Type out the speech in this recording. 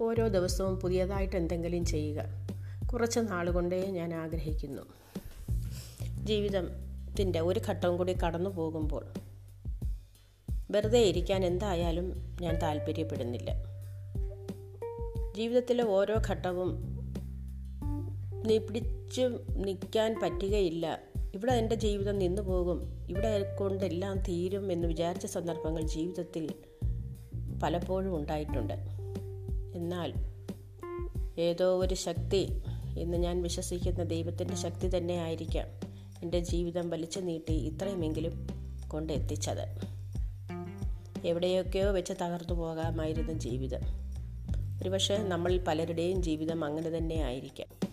ഓരോ ദിവസവും പുതിയതായിട്ട് എന്തെങ്കിലും ചെയ്യുക. കുറച്ച് നാളുകൊണ്ടേ ഞാൻ ആഗ്രഹിക്കുന്നു. ജീവിതത്തിന്റെ ഒരു ഘട്ടം കൂടി കടന്നു പോകുമ്പോൾ വെറുതെ ഇരിക്കാൻ എന്തായാലും ഞാൻ താല്പര്യപ്പെടുന്നില്ല. ജീവിതത്തിലെ ഓരോ ഘട്ടവും നീ പിടിച്ചു നിൽക്കാൻ പറ്റുകയില്ല. ഇവിടെ എന്റെ ജീവിതം നിന്നു പോകും. ഇവിടെ കൊണ്ടെല്ലാം തീരും എന്ന് വിചാരിച്ച സന്ദർഭങ്ങൾ ജീവിതത്തിൽ പലപ്പോഴും ഉണ്ടായിട്ടുണ്ട്. എന്നാൽ ഏതോ ഒരു ശക്തി എന്ന് ഞാൻ വിശ്വസിക്കുന്ന ദൈവത്തിന്റെ ശക്തി തന്നെ ആയിരിക്കാം എന്റെ ജീവിതം വലിച്ചു നീട്ടി ഇത്രയുമെങ്കിലും കൊണ്ടെത്തിച്ചത് എവിടെയൊക്കെയോ വെച്ച് തകർന്നു പോകാമായിരുന്നു ജീവിതം. ഒരുപക്ഷെ നമ്മൾ പലരുടെയും ജീവിതം അങ്ങനെ തന്നെ ആയിരിക്കാം.